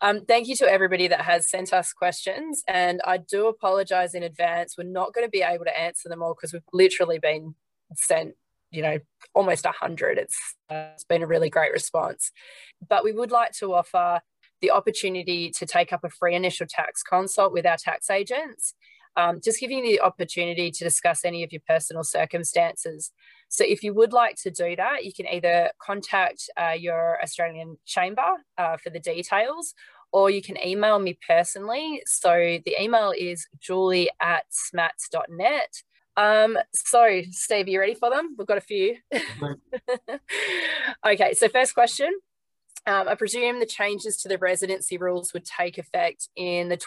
Um, thank you to everybody that has sent us questions. And I do apologize in advance. We're not going to be able to answer them all because we've literally been sent, you know, almost 100. It's, uh, it's been a really great response. But we would like to offer the opportunity to take up a free initial tax consult with our tax agents, um, just giving you the opportunity to discuss any of your personal circumstances. So if you would like to do that, you can either contact uh, your Australian Chamber uh, for the details, or you can email me personally. So the email is julie at smats.net. Um, so Steve, are you ready for them? We've got a few. okay, so first question. Um, I presume the changes to the residency rules would take effect in the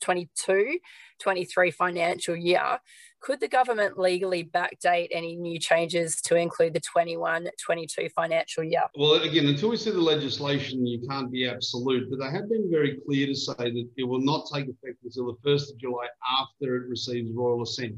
2022 23 financial year. Could the government legally backdate any new changes to include the 21 22 financial year? Well, again, until we see the legislation, you can't be absolute, but they have been very clear to say that it will not take effect until the 1st of July after it receives royal assent.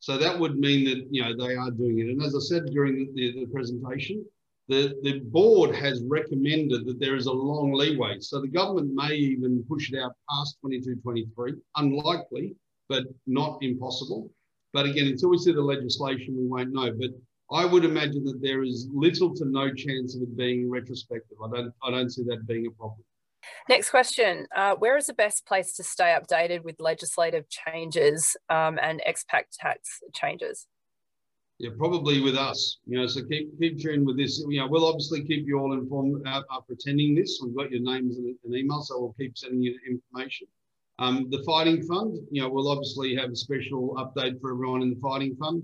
So that would mean that you know they are doing it. And as I said during the, the presentation, the, the board has recommended that there is a long leeway. So the government may even push it out past 22, 23. Unlikely, but not impossible. But again, until we see the legislation, we won't know. But I would imagine that there is little to no chance of it being retrospective. I don't, I don't see that being a problem. Next question. Uh, where is the best place to stay updated with legislative changes um, and expat tax changes? Yeah, probably with us. You know, so keep keep tuned with this. You know, we'll obviously keep you all informed after attending this. We've got your names and an email, so we'll keep sending you information. Um, the Fighting Fund, you know, we'll obviously have a special update for everyone in the Fighting Fund.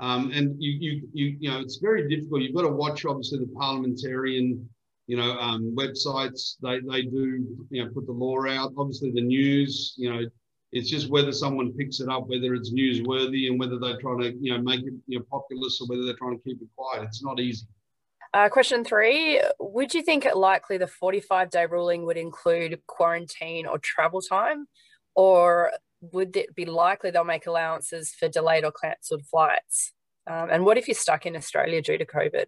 Um, and you, you, you, you know, it's very difficult. You've got to watch, obviously, the parliamentarian, you know, um, websites. They, they do, you know, put the law out. Obviously, the news, you know, it's just whether someone picks it up, whether it's newsworthy, and whether they're trying to, you know, make it you know populous or whether they're trying to keep it quiet. It's not easy. Uh, question three: Would you think it likely the forty-five day ruling would include quarantine or travel time, or would it be likely they'll make allowances for delayed or cancelled flights? Um, and what if you're stuck in Australia due to COVID?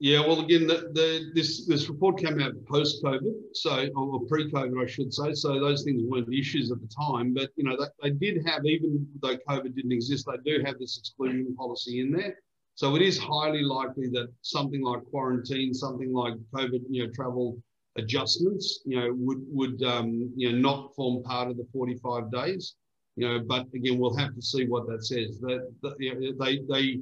Yeah, well, again, the, the, this this report came out post COVID, so or pre COVID, I should say. So those things weren't issues at the time, but you know they, they did have, even though COVID didn't exist, they do have this exclusion policy in there. So it is highly likely that something like quarantine, something like COVID, you know, travel adjustments, you know, would would um, you know not form part of the 45 days. You know, but again, we'll have to see what that says. That, that you know, they they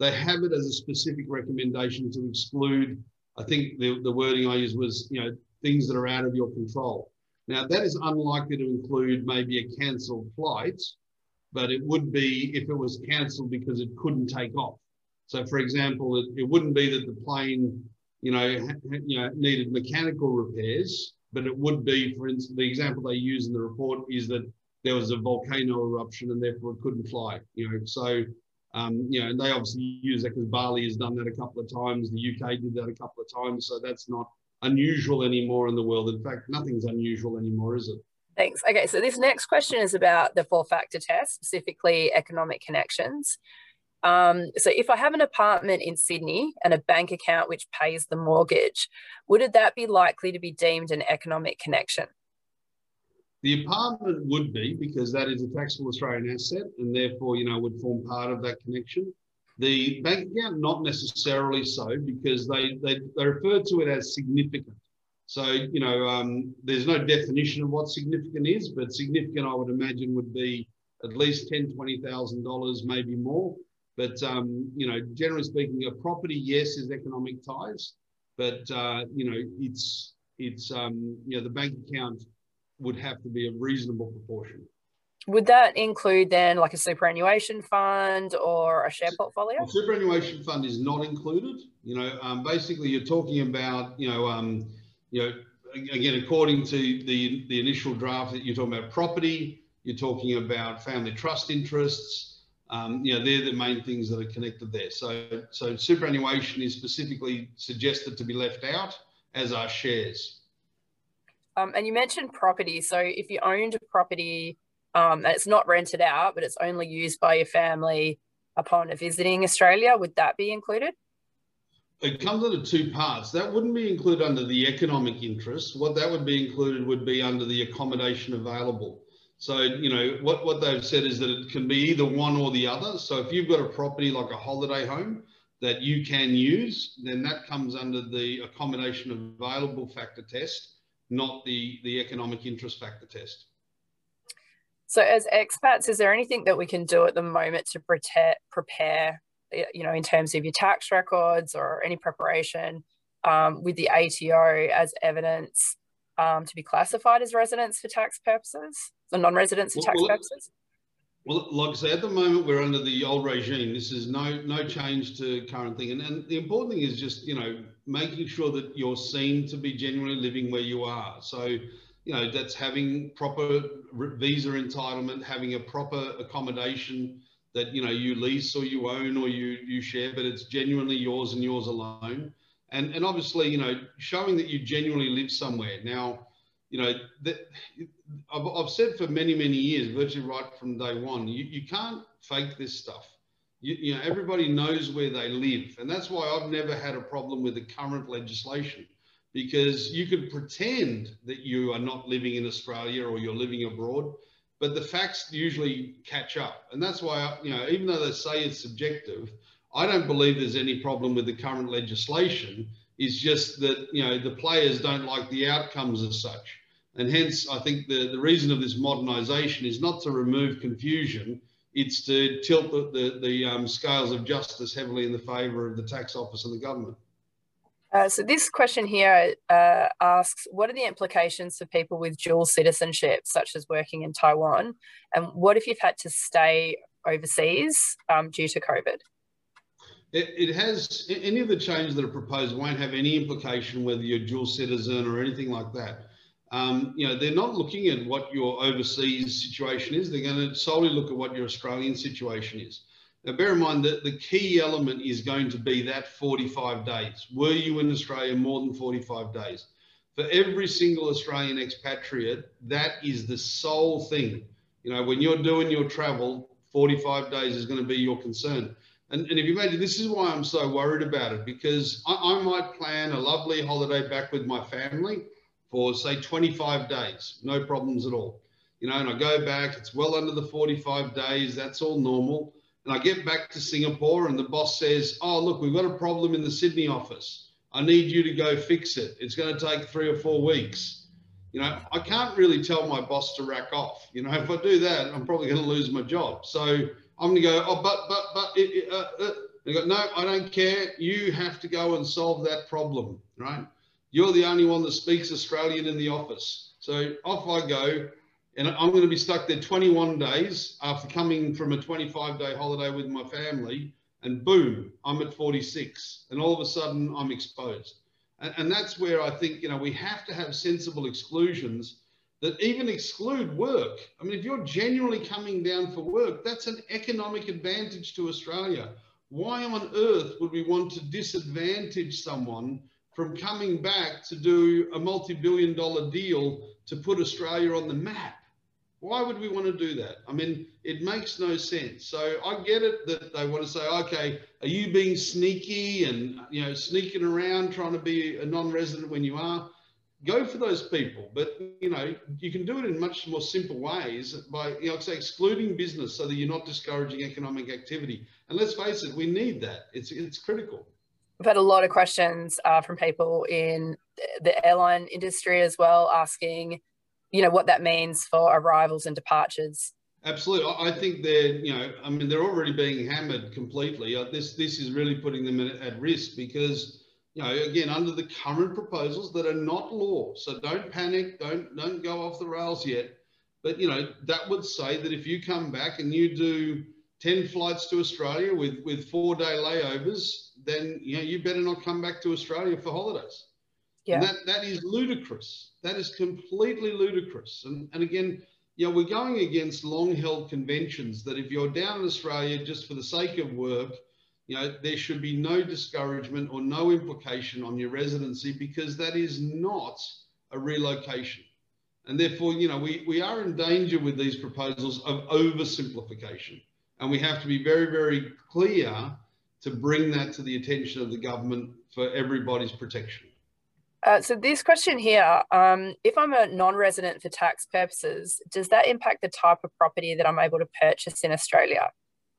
they have it as a specific recommendation to exclude, I think the, the wording I used was, you know, things that are out of your control. Now, that is unlikely to include maybe a cancelled flight, but it would be if it was cancelled because it couldn't take off. So, for example, it, it wouldn't be that the plane, you know, you know, needed mechanical repairs, but it would be, for instance, the example they use in the report is that there was a volcano eruption and therefore it couldn't fly. You know, so um, you know, they obviously use that because Bali has done that a couple of times. The UK did that a couple of times. So that's not unusual anymore in the world. In fact, nothing's unusual anymore, is it? Thanks. Okay, so this next question is about the four factor test, specifically economic connections. Um, so if I have an apartment in Sydney and a bank account which pays the mortgage, would that be likely to be deemed an economic connection? The apartment would be because that is a taxable Australian asset and therefore, you know, would form part of that connection. The bank account, not necessarily so because they, they, they refer to it as significant. So, you know, um, there's no definition of what significant is, but significant, I would imagine, would be at least ten, twenty thousand dollars, maybe more. But um, you know, generally speaking, a property, yes, is economic ties, but uh, you know, it's it's um, you know, the bank account would have to be a reasonable proportion. Would that include then like a superannuation fund or a share portfolio? superannuation fund is not included. You know, um, basically you're talking about, you know, um, you know, again, according to the, the initial draft that you're talking about property, you're talking about family trust interests. Um, you know, they're the main things that are connected there. So, so superannuation is specifically suggested to be left out, as are shares. Um, and you mentioned property. So if you owned a property um, and it's not rented out, but it's only used by your family upon visiting Australia, would that be included? it comes under two parts. That wouldn't be included under the economic interest. What that would be included would be under the accommodation available. So, you know, what, what they've said is that it can be either one or the other. So if you've got a property like a holiday home that you can use, then that comes under the accommodation available factor test, not the, the economic interest factor test. So as expats, is there anything that we can do at the moment to prepare, prepare you know, in terms of your tax records or any preparation um, with the ATO as evidence um, to be classified as residents for tax purposes, or non-residents for tax well, purposes? Well, like I say, at the moment we're under the old regime. This is no no change to current thing, and, and the important thing is just you know making sure that you're seen to be genuinely living where you are. So, you know that's having proper visa entitlement, having a proper accommodation that you know you lease or you own or you you share, but it's genuinely yours and yours alone. And and obviously, you know, showing that you genuinely live somewhere. Now, you know, that I've, I've said for many, many years, virtually right from day one, you, you can't fake this stuff. You, you know, everybody knows where they live. And that's why I've never had a problem with the current legislation because you could pretend that you are not living in Australia or you're living abroad, but the facts usually catch up. And that's why, you know, even though they say it's subjective, I don't believe there's any problem with the current legislation. It's just that, you know, the players don't like the outcomes as such. And hence, I think the, the reason of this modernisation is not to remove confusion, it's to tilt the, the, the um, scales of justice heavily in the favour of the tax office and the government. Uh, so this question here uh, asks, what are the implications for people with dual citizenship, such as working in Taiwan? And what if you've had to stay overseas um, due to COVID? It, it, has, any of the changes that are proposed won't have any implication whether you're dual citizen or anything like that um, you know, they're not looking at what your overseas situation is. They're going to solely look at what your Australian situation is. Now, bear in mind that the key element is going to be that 45 days. Were you in Australia more than 45 days? For every single Australian expatriate, that is the sole thing. You know, when you're doing your travel, 45 days is going to be your concern. And, and if you imagine, this is why I'm so worried about it, because I, I might plan a lovely holiday back with my family for say 25 days, no problems at all. You know, and I go back, it's well under the 45 days, that's all normal. And I get back to Singapore and the boss says, Oh, look, we've got a problem in the Sydney office. I need you to go fix it. It's going to take three or four weeks. You know, I can't really tell my boss to rack off. You know, if I do that, I'm probably going to lose my job. So I'm going to go, Oh, but, but, but, it, uh, uh. Go, No, I don't care. You have to go and solve that problem, right? You're the only one that speaks Australian in the office. So off I go. And I'm going to be stuck there 21 days after coming from a 25 day holiday with my family. And boom, I'm at 46. And all of a sudden, I'm exposed. And, and that's where I think, you know, we have to have sensible exclusions that even exclude work. I mean, if you're genuinely coming down for work, that's an economic advantage to Australia. Why on earth would we want to disadvantage someone from coming back to do a multi-billion dollar deal to put Australia on the map. Why would we want to do that? I mean, it makes no sense. So I get it that they want to say, okay, are you being sneaky and you know sneaking around trying to be a non-resident when you are? Go for those people, but you know you can do it in much more simple ways by you know say excluding business so that you're not discouraging economic activity. And let's face it, we need that. It's it's critical. We've had a lot of questions uh, from people in the airline industry as well, asking, you know, what that means for arrivals and departures. Absolutely, I think they're, you know, I mean, they're already being hammered completely. Uh, this this is really putting them at, risk because, you know, again, under the current proposals that are not law, so don't panic, don't don't go off the rails yet. But you know, that would say that if you come back and you do 10 flights to Australia with, with four day layovers, then you know you better not come back to Australia for holidays. Yeah. And that, that is ludicrous. That is completely ludicrous. And, and again, you know, we're going against long held conventions that if you're down in Australia just for the sake of work, you know, there should be no discouragement or no implication on your residency because that is not a relocation. And therefore, you know, we, we are in danger with these proposals of oversimplification. And we have to be very, very clear to bring that to the attention of the government for everybody's protection. Uh, so this question here, um, if I'm a non-resident for tax purposes, does that impact the type of property that I'm able to purchase in Australia,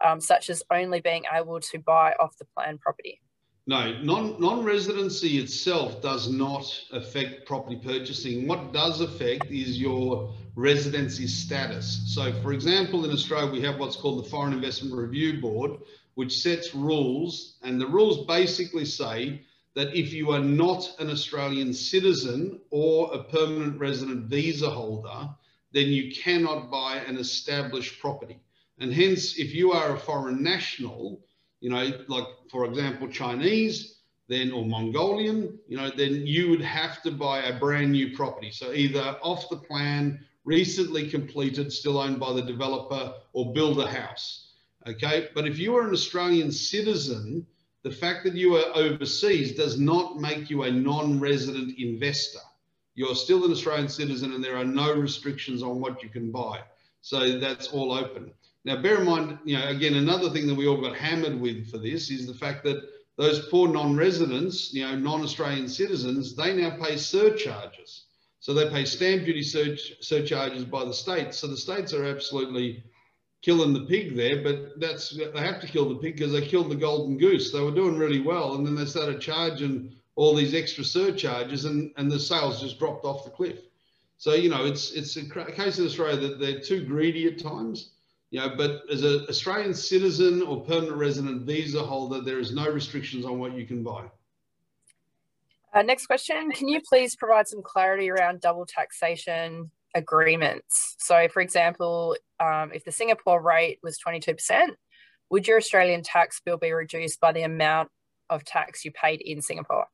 um, such as only being able to buy off the plan property? No, non, non-residency itself does not affect property purchasing. What does affect is your residency status. So for example, in Australia, we have what's called the Foreign Investment Review Board, which sets rules. And the rules basically say that if you are not an Australian citizen or a permanent resident visa holder, then you cannot buy an established property. And hence, if you are a foreign national, you know, like for example, Chinese, then or Mongolian, you know, then you would have to buy a brand new property. So either off the plan, recently completed, still owned by the developer, or build a house. Okay, but if you are an Australian citizen, the fact that you are overseas does not make you a non-resident investor. You're still an Australian citizen and there are no restrictions on what you can buy. So that's all open. Now, bear in mind, you know, again, another thing that we all got hammered with for this is the fact that those poor non-residents, you know, non-Australian citizens, they now pay surcharges. So they pay stamp duty surcharges by the states. So the states are absolutely killing the pig there, but that's they have to kill the pig because they killed the golden goose. They were doing really well, and then they started charging all these extra surcharges, and and the sales just dropped off the cliff. So you know, it's it's a case in Australia that they're too greedy at times you know, but as an Australian citizen or permanent resident visa holder, there is no restrictions on what you can buy. Uh, next question, can you please provide some clarity around double taxation agreements? So for example, um, if the Singapore rate was 22%, would your Australian tax bill be reduced by the amount of tax you paid in Singapore?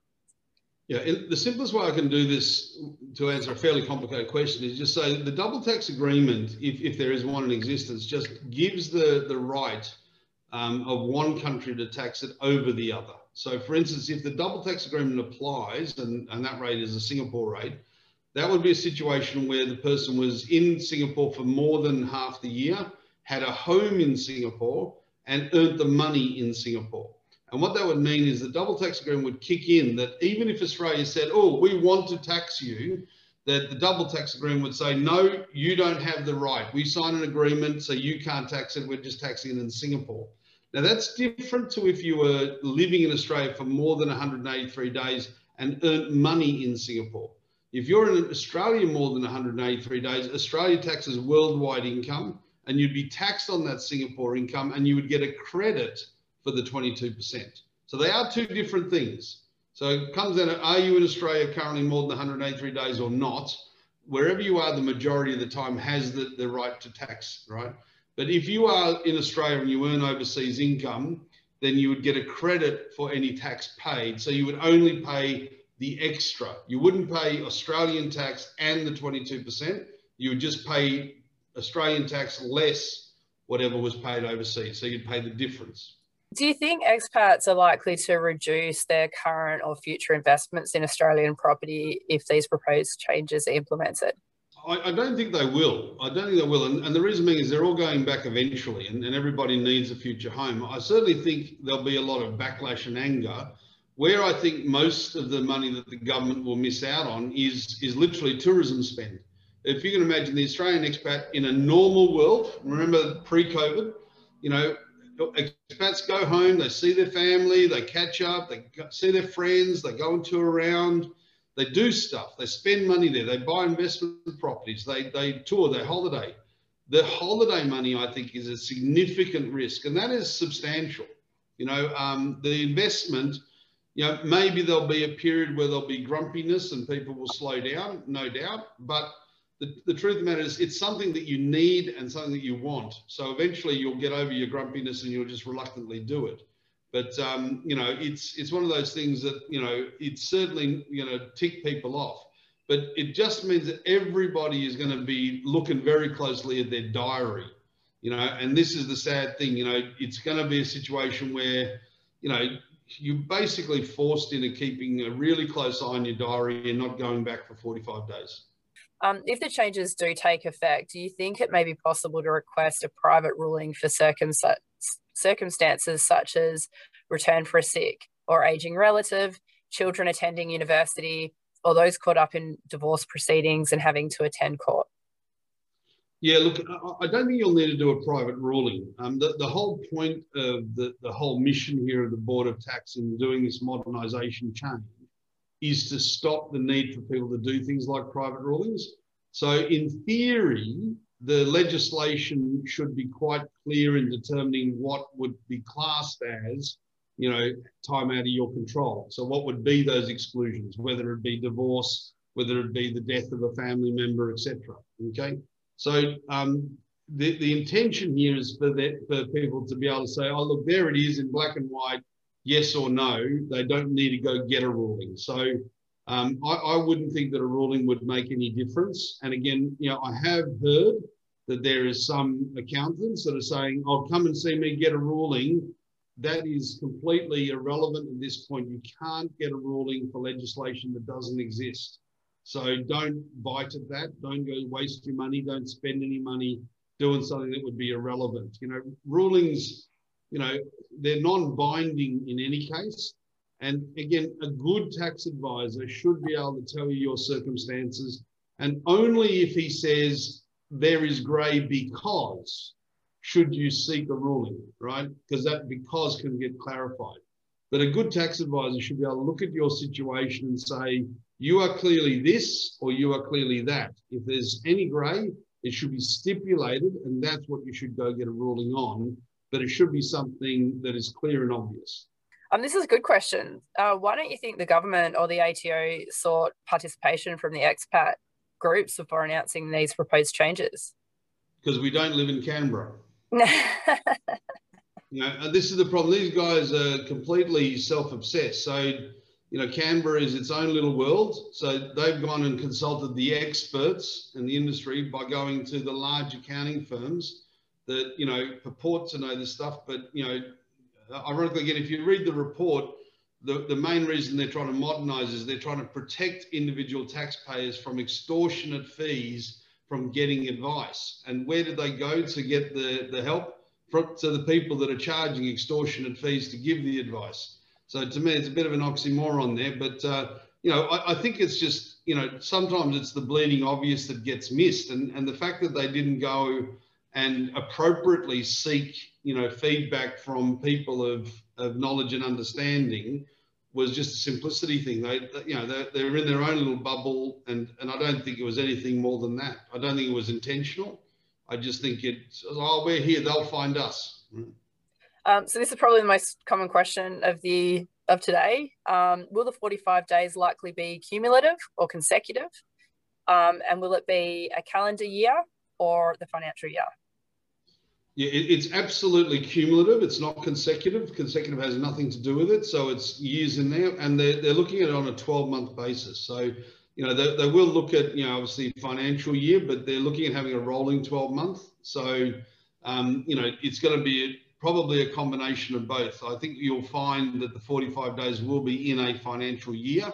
Yeah, the simplest way I can do this to answer a fairly complicated question is just say the double tax agreement, if, if there is one in existence, just gives the, the right um, of one country to tax it over the other. So for instance, if the double tax agreement applies and, and that rate is a Singapore rate, that would be a situation where the person was in Singapore for more than half the year, had a home in Singapore and earned the money in Singapore. And what that would mean is the double tax agreement would kick in that even if Australia said, oh, we want to tax you, that the double tax agreement would say, no, you don't have the right. We sign an agreement, so you can't tax it. We're just taxing it in Singapore. Now, that's different to if you were living in Australia for more than 183 days and earned money in Singapore. If you're in Australia more than 183 days, Australia taxes worldwide income and you'd be taxed on that Singapore income and you would get a credit for the 22%. So they are two different things. So it comes down to are you in Australia currently more than 183 days or not? Wherever you are, the majority of the time has the, the right to tax, right? But if you are in Australia and you earn overseas income, then you would get a credit for any tax paid. So you would only pay the extra. You wouldn't pay Australian tax and the 22%. You would just pay Australian tax less whatever was paid overseas. So you'd pay the difference. Do you think expats are likely to reduce their current or future investments in Australian property if these proposed changes are implemented? I, I don't think they will. I don't think they will. And, and, the reason being is they're all going back eventually and, and everybody needs a future home. I certainly think there'll be a lot of backlash and anger. Where I think most of the money that the government will miss out on is, is literally tourism spend. If you can imagine the Australian expat in a normal world, remember pre-COVID, you know, expats go home, they see their family, they catch up, they see their friends, they go and tour around, they do stuff, they spend money there, they buy investment properties, they, they tour, they holiday. The holiday money, I think, is a significant risk, and that is substantial. You know, um, the investment, you know, maybe there'll be a period where there'll be grumpiness and people will slow down, no doubt, but the, the truth of the matter is it's something that you need and something that you want. So eventually you'll get over your grumpiness and you'll just reluctantly do it. But um, you know, it's it's one of those things that you know it's certainly you know tick people off. But it just means that everybody is going to be looking very closely at their diary, you know. And this is the sad thing, you know. It's going to be a situation where, you know, you're basically forced into keeping a really close eye on your diary and not going back for 45 days. Um, if the changes do take effect, do you think it may be possible to request a private ruling for circumstances such as return for a sick or aging relative, children attending university, or those caught up in divorce proceedings and having to attend court? Yeah, look, I don't think you'll need to do a private ruling. Um, the, the whole point of the, the whole mission here of the Board of Tax in doing this modernisation change is to stop the need for people to do things like private rulings. So, in theory, the legislation should be quite clear in determining what would be classed as, you know, time out of your control. So, what would be those exclusions, whether it be divorce, whether it be the death of a family member, etc. Okay. So um, the, the intention here is for that for people to be able to say, oh look, there it is in black and white, yes or no. They don't need to go get a ruling. So um, I, I, wouldn't think that a ruling would make any difference. And again, you know, I have heard that there is some accountants that are saying, "Oh, come and see me, get a ruling." That is completely irrelevant at this point. You can't get a ruling for legislation that doesn't exist. So don't bite at that. Don't go waste your money. Don't spend any money doing something that would be irrelevant. You know, rulings, you know, they're non-binding in any case. And again, a good tax advisor should be able to tell you your circumstances. And only if he says there is grey because should you seek a ruling, right? Because that because can get clarified. But a good tax advisor should be able to look at your situation and say, you are clearly this or you are clearly that. If there's any grey, it should be stipulated, and that's what you should go get a ruling on. But it should be something that is clear and obvious. Um, this is a good question. Uh, why don't you think the government or the ATO sought participation from the expat groups before announcing these proposed changes? Because we don't live in Canberra. you know, this is the problem. These guys are completely self-obsessed. So you know, Canberra is its own little world. So they've gone and consulted the experts in the industry by going to the large accounting firms that, you know, purport to know this stuff. But, you know, ironically, again, if you read the report, the, the main reason they're trying to modernize is they're trying to protect individual taxpayers from extortionate fees from getting advice. And where did they go to get the, the help? From, to the people that are charging extortionate fees to give the advice. So to me, it's a bit of an oxymoron there. But, uh, you know, I, I, think it's just, you know, sometimes it's the bleeding obvious that gets missed. And, and the fact that they didn't go and appropriately seek, you know, feedback from people of, of knowledge and understanding was just a simplicity thing. They, you know, they're, they're in their own little bubble. And, and I don't think it was anything more than that. I don't think it was intentional. I just think it's, oh, we're here, they'll find us. Um, so this is probably the most common question of the of today. Um, will the 45 days likely be cumulative or consecutive? Um, and will it be a calendar year or the financial year? Yeah, it's absolutely cumulative. It's not consecutive. Consecutive has nothing to do with it. So it's years in there, and they're, they're looking at it on a 12 month basis. So, you know, they, they will look at, you know, obviously financial year, but they're looking at having a rolling 12 month. So, um, you know, it's going to be probably a combination of both. I think you'll find that the 45 days will be in a financial year,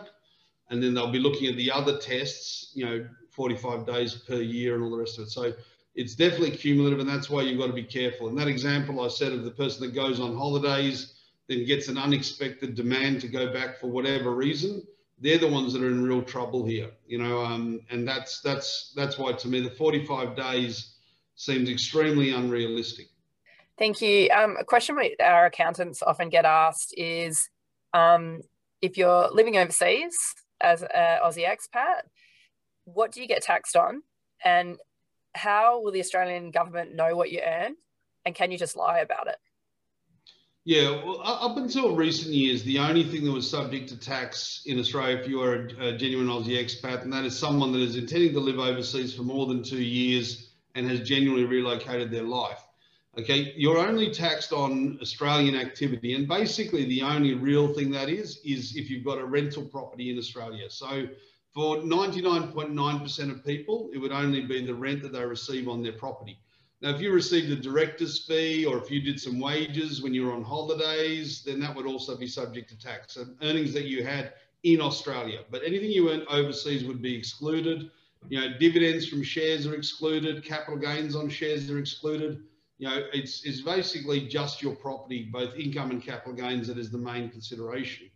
and then they'll be looking at the other tests, you know, 45 days per year and all the rest of it. So it's definitely cumulative, and that's why you've got to be careful. And that example I said of the person that goes on holidays, then gets an unexpected demand to go back for whatever reason, they're the ones that are in real trouble here, you know. Um, and that's that's that's why to me the 45 days seems extremely unrealistic. Thank you. Um, a question we, our accountants often get asked is um, if you're living overseas as an Aussie expat, what do you get taxed on? And how will the Australian government know what you earn? And can you just lie about it? Yeah, well, up until recent years, the only thing that was subject to tax in Australia, if you are a, a genuine Aussie expat, and that is someone that is intending to live overseas for more than two years and has genuinely relocated their life. Okay, you're only taxed on Australian activity, and basically the only real thing that is is if you've got a rental property in Australia. So for 99.9% of people, it would only be the rent that they receive on their property. Now, if you received a director's fee or if you did some wages when you were on holidays, then that would also be subject to tax. So earnings that you had in Australia, but anything you earned overseas would be excluded. You know, dividends from shares are excluded, capital gains on shares are excluded you know, it's, it's basically just your property, both income and capital gains, that is the main consideration.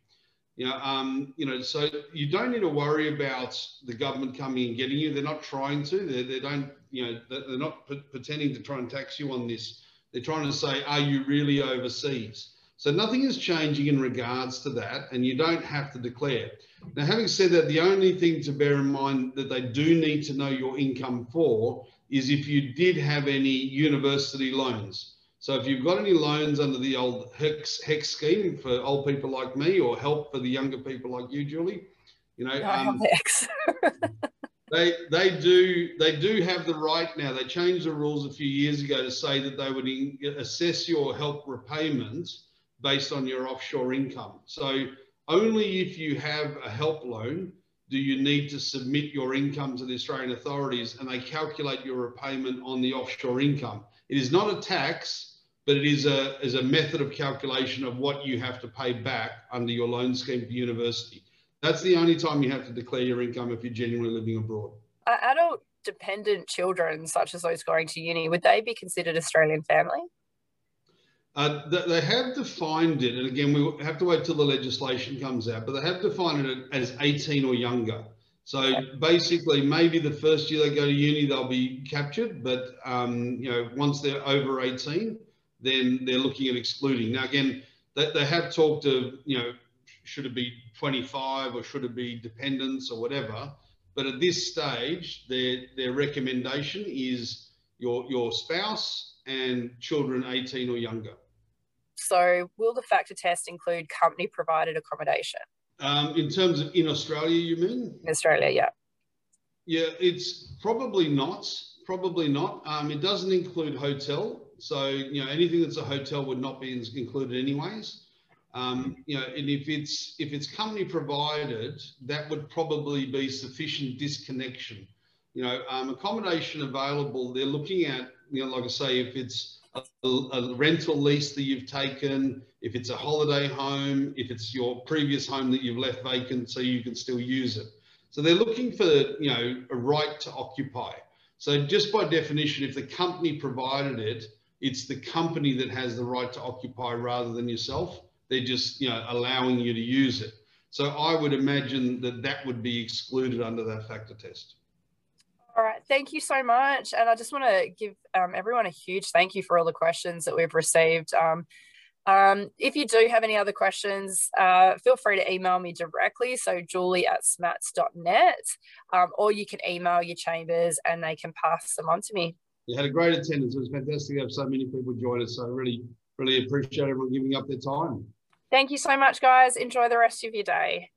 You know, um, you know, so you don't need to worry about the government coming and getting you. They're not trying to. They, they don't, you know, they're not pretending to try and tax you on this. They're trying to say, are you really overseas? So nothing is changing in regards to that, and you don't have to declare. Now, having said that, the only thing to bear in mind that they do need to know your income for is if you did have any university loans. So if you've got any loans under the old HECS scheme for old people like me or help for the younger people like you, Julie, you know, um, they they do they do have the right now. They changed the rules a few years ago to say that they would in, assess your help repayments based on your offshore income. So only if you have a help loan do you need to submit your income to the Australian authorities and they calculate your repayment on the offshore income. It is not a tax but it is a, is a method of calculation of what you have to pay back under your loan scheme for university. That's the only time you have to declare your income if you're genuinely living abroad. Adult dependent children, such as those going to uni, would they be considered Australian family? Uh, they have defined it, and again, we have to wait till the legislation comes out, but they have defined it as 18 or younger. So basically, maybe the first year they go to uni, they'll be captured, but um, you know, once they're over 18, then they're looking at excluding. Now, again, they, they have talked of, you know, should it be 25 or should it be dependents or whatever. But at this stage, their, their recommendation is your, your spouse and children 18 or younger. So, will the factor test include company provided accommodation? Um, in terms of in Australia, you mean? In Australia, yeah. Yeah, it's probably not. Probably not. Um, it doesn't include hotel. So, you know, anything that's a hotel would not be included anyways. Um, you know, and if it's if it's company provided, that would probably be sufficient disconnection. You know, um, accommodation available. They're looking at, you know, like I say, if it's a, a, rental lease that you've taken, if it's a holiday home, if it's your previous home that you've left vacant, so you can still use it. So they're looking for, you know, a right to occupy. So just by definition, if the company provided it, it's the company that has the right to occupy rather than yourself. They're just you know allowing you to use it. So I would imagine that that would be excluded under that factor test. Thank you so much. And I just want to give um, everyone a huge thank you for all the questions that we've received. Um, um, if you do have any other questions, uh, feel free to email me directly. So julie at smats.net, um, or you can email your chambers and they can pass them on to me you had a great attendance. It was fantastic to have so many people join us. So really, really appreciate everyone giving up their time. Thank you so much, guys. Enjoy the rest of your day.